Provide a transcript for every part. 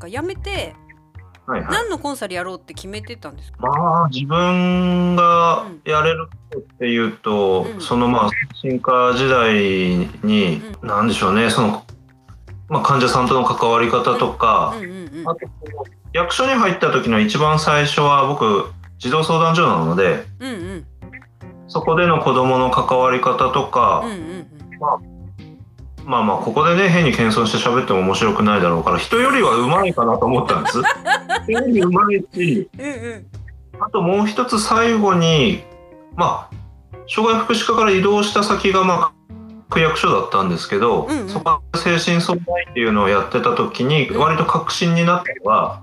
か辞めてはいはい。何のコンサルやろうって決めてたんですか？まあ、自分がやれるっていうと、うん。そのまあ、進化時代に、うなんでしょうね、その、まあ、患者さんとの関わり方とか、うんうんうんあと、役所に入った時の一番最初は僕、児童相談所なので、うんうん。そこでの子供の関わり方とか、うんうん。まあまあ、ここでね、変に謙遜して喋っても面白くないだろうから、人よりは上手いかなと思ったんです。人より上手いし、うんうん。あともう一つ最後に、まあ、障害福祉課から移動した先が、まあ、区役所だったんですけど、うんうん。そこで精神相談員っていうのをやってた時に、うん。割と確信になったのは、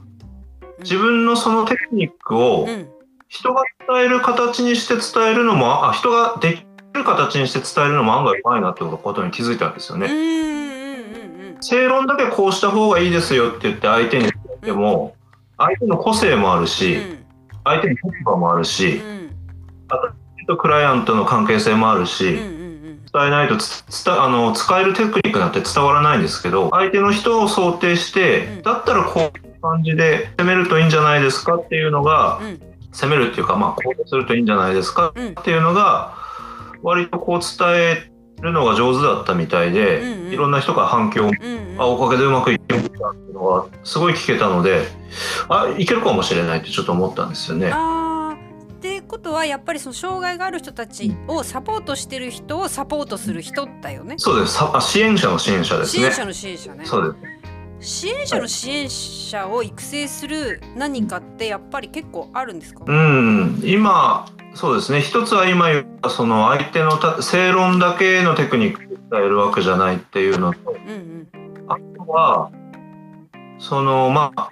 自分のそのテクニックをうん。人が伝える形にして伝えるのも、あ、人ができる形にして伝えるのも案外うまいなってことに気づいたんですよね。正論だけこうした方がいいですよって言って相手に言っても、相手の個性もあるし、相手に立場もあるし、うん。クライアントの関係性もあるし、伝えないとあの使えるテクニックなんて伝わらないんですけど相手の人を想定して、うん。だったらこういう感じで攻めるといいんじゃないですかっていうのが、うん。攻めるっていうかまあこうするといいんじゃないですかうん。っていうのが割とこう伝えるのが上手だったみたいで、うんうんいろんな人が反響をうんうんあおかげでうまくいってるんだっていうのがすごい聞けたのであいけるかもしれないってちょっと思ったんですよね。ってことはやっぱりその障害がある人たちをサポートしてる人をサポートする人だよね。そうですさあ支援者の支援者ですね。支援者の支援者ね。そうです支援者の支援者を育成する何かってやっぱり結構あるんですか？うん、今そうですね。一つは今言ったその相手のた正論だけのテクニックで伝えるわけじゃないっていうのとうんうん。あとはそのまあ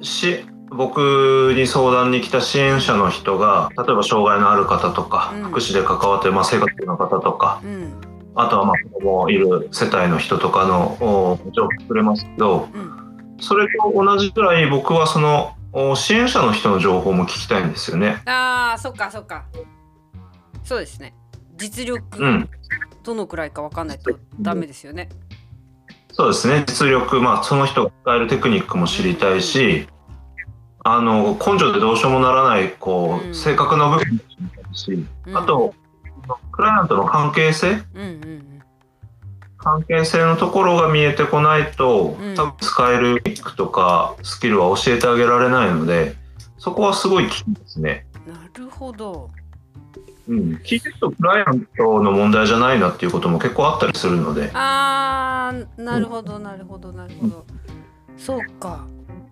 し僕に相談に来た支援者の人が例えば障害のある方とか、うん。福祉で関わってる、まあ、生活の方とかうん。あとはまあ子供いる世帯の人とかのお情報くれますけどうん。それと同じくらい僕はそのお支援者の人の情報も聞きたいんですよね。ああそっかそっか。そうですね。実力うんどのくらいかわかんないとダメですよね。そうですね実力、まあ、その人が使えるテクニックも知りたいし、あの根性でどうしようもならないこう、うん性格の部分も知りたいし、うんあとクライアントの関係性うんうん関係性のところが見えてこないと、うん多分使えるテックとかスキルは教えてあげられないのでそこはすごいキーですね。うん。なるほど。うん、聞いてるとクライアントの問題じゃないなっていうことも結構あったりするので。あーなるほどなるほどなるほど。そうか。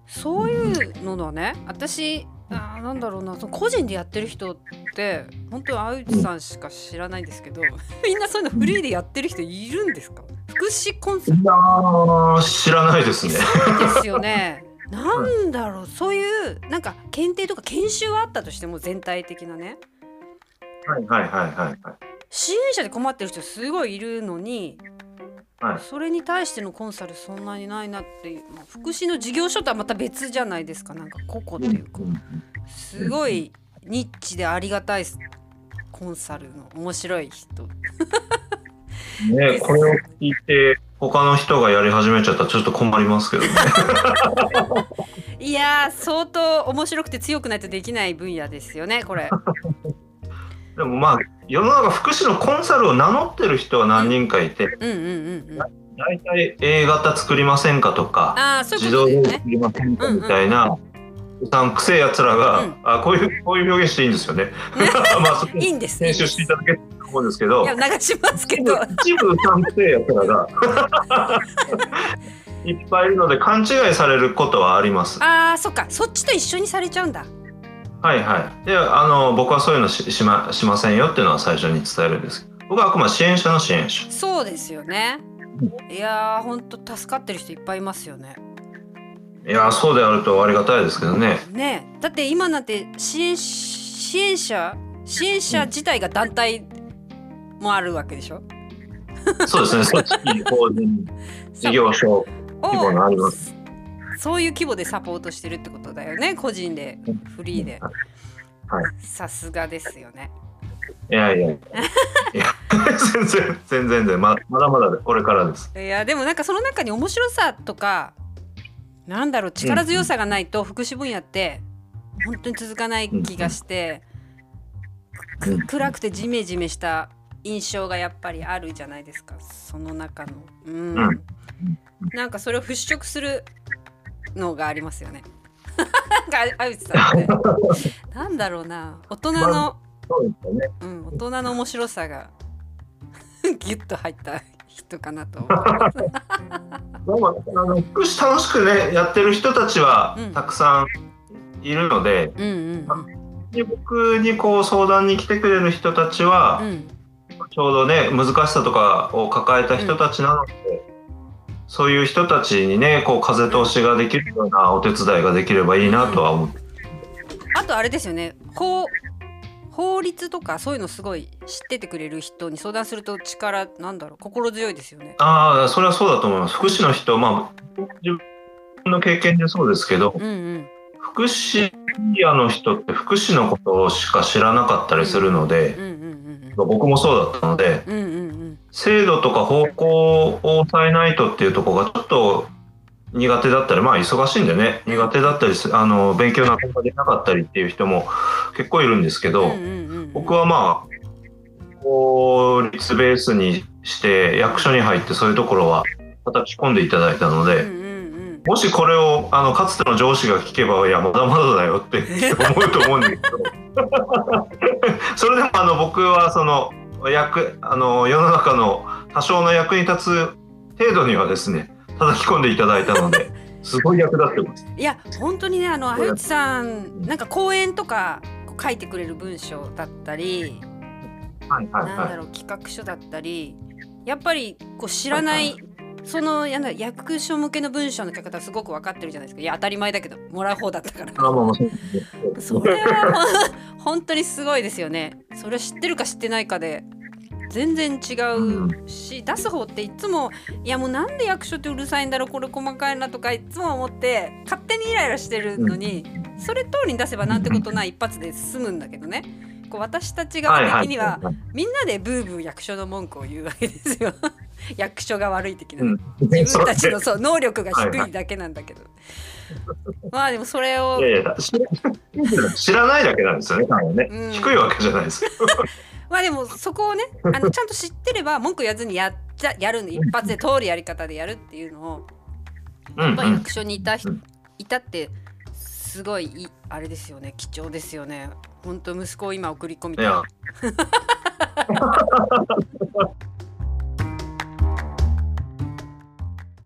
そういうのだね。私あーなんだろうな。その個人でやってる人って本当に青内さんしか知らないんですけど みんなそういうのフリーでやってる人いるんですか？福祉コンサル？いやー知らないですね。ですよね。なんだろう。そういうなんか検定とか研修はあったとしても全体的なね。はい。はい。はい。はい。はい。支援者で困ってる人すごいいるのに、はい。それに対してのコンサルそんなにないなっていう、まあ福祉の事業所とはまた別じゃないですか。なんか個々っていうか。すごいニッチでありがたいコンサルの面白い人。ね、これを聞いて他の人がやり始めちゃったらちょっと困りますけどね。いやー相当面白くて強くないとできない分野ですよねこれ。でもまあ世の中福祉のコンサルを名乗ってる人は何人かいて、うんうんうんうん。大体 A 型作りませんかとか、自動で。作りませんかみたいな、うさんくせえやつらが、うんあこういうこういう表現していいんですよね。まあそこいいんです。編集していただけると思うんですけどいや、流しますけ一部ど。一部うさんくせえやつらが いっぱいいるので勘違いされることはあります。ああ、そっか、そっちと一緒にされちゃうんだ。はいはい。で、あの僕はそういうのししましませんよっていうのは最初に伝えるんです。僕はあくまで支援者の支援者。そうですよね。いやー、本当助かってる人いっぱいいますよね。いやーそうであるとありがたいですけどね。ねえ、だって今なんて支援支援者支援者自体が団体もあるわけでしょ？そうですね。組織、法人、事業所 規模のあります。そういう規模でサポートしてるってことだよね。個人でフリーで。はいさすがですよね。いやいや。いや全然全然全然ままだまだでこれからです。いやでもなんかその中に面白さとかなんだろう力強さがないと福祉分野って本当に続かない気がして、く暗くてジメジメした印象がやっぱりあるじゃないですかその中のうん、うんなんかそれを払拭するのがありますよね。なんかあゆちさんって。なんだろうな。大人の、そうですよね。うん、大人の面白さが ギュッと入った人かなと。思いますでもあの福祉楽しくねやってる人たちはうん。たくさんいるので、うんうんで僕にこう相談に来てくれる人たちは、うんうん。ちょうどね難しさとかを抱えた人たちなので、そういう人たちにねこう風通しができるようなお手伝いができればいいなとは思って、あとあれですよね。法法律とかそういうのすごい知っててくれる人に相談すると力なんだろう心強いですよね。ああそれはそうだと思います。福祉の人まあ自分の経験でそうですけどうんうん。福祉屋の人って福祉のことしか知らなかったりするのでうん、うんうん僕もそうだったのでうんうんうん。制度とか方向を抑えないとっていうところがちょっと苦手だったりまあ忙しいんでね苦手だったりすあの勉強なかなかできなかったりっていう人も結構いるんですけど、うんうんうんうん。僕はまあ法律ベースにして役所に入ってそういうところは叩き込んでいただいたので、うん。もしこれをあのかつての上司が聞けばいやまだまだだよって思うと思うんですけど それでもあの僕はその役あの世の中の多少の役に立つ程度にはですね叩き込んでいただいたので すごい役立ってます。いや本当にねあのあゆちさんなんか講演とか書いてくれる文章だったりはいはいなんだはろう企画書だったりやっぱりこう知らないそのやな役所向けの文章の書き方すごく分かってるじゃないですか。いや当たり前だけどもらう方だったから。それは本当にすごいですよね。それ知ってるか知ってないかで全然違うし、出す方っていつもいやもうなんで役所ってうるさいんだろうこれ細かいなとかいつも思って勝手にイライラしてるのに、それ通りに出せばなんてことない一発で済むんだけどね。こう私たち側的にはみんなでブーブー役所の文句を言うわけですよ役所が悪い的な、うん。自分たちのそそう能力が低いだけなんだけど、まあでもそれを知らないだけなんですよねね、うん。低いわけじゃないです。まあでもそこをねあのちゃんと知ってれば文句言わずにやっちゃやるの。一発で通るやり方でやるっていうのをうんやっぱ役所にいた,、うん。いたってすごいいいあれですよね。貴重ですよね。本当息子を今送り込みたい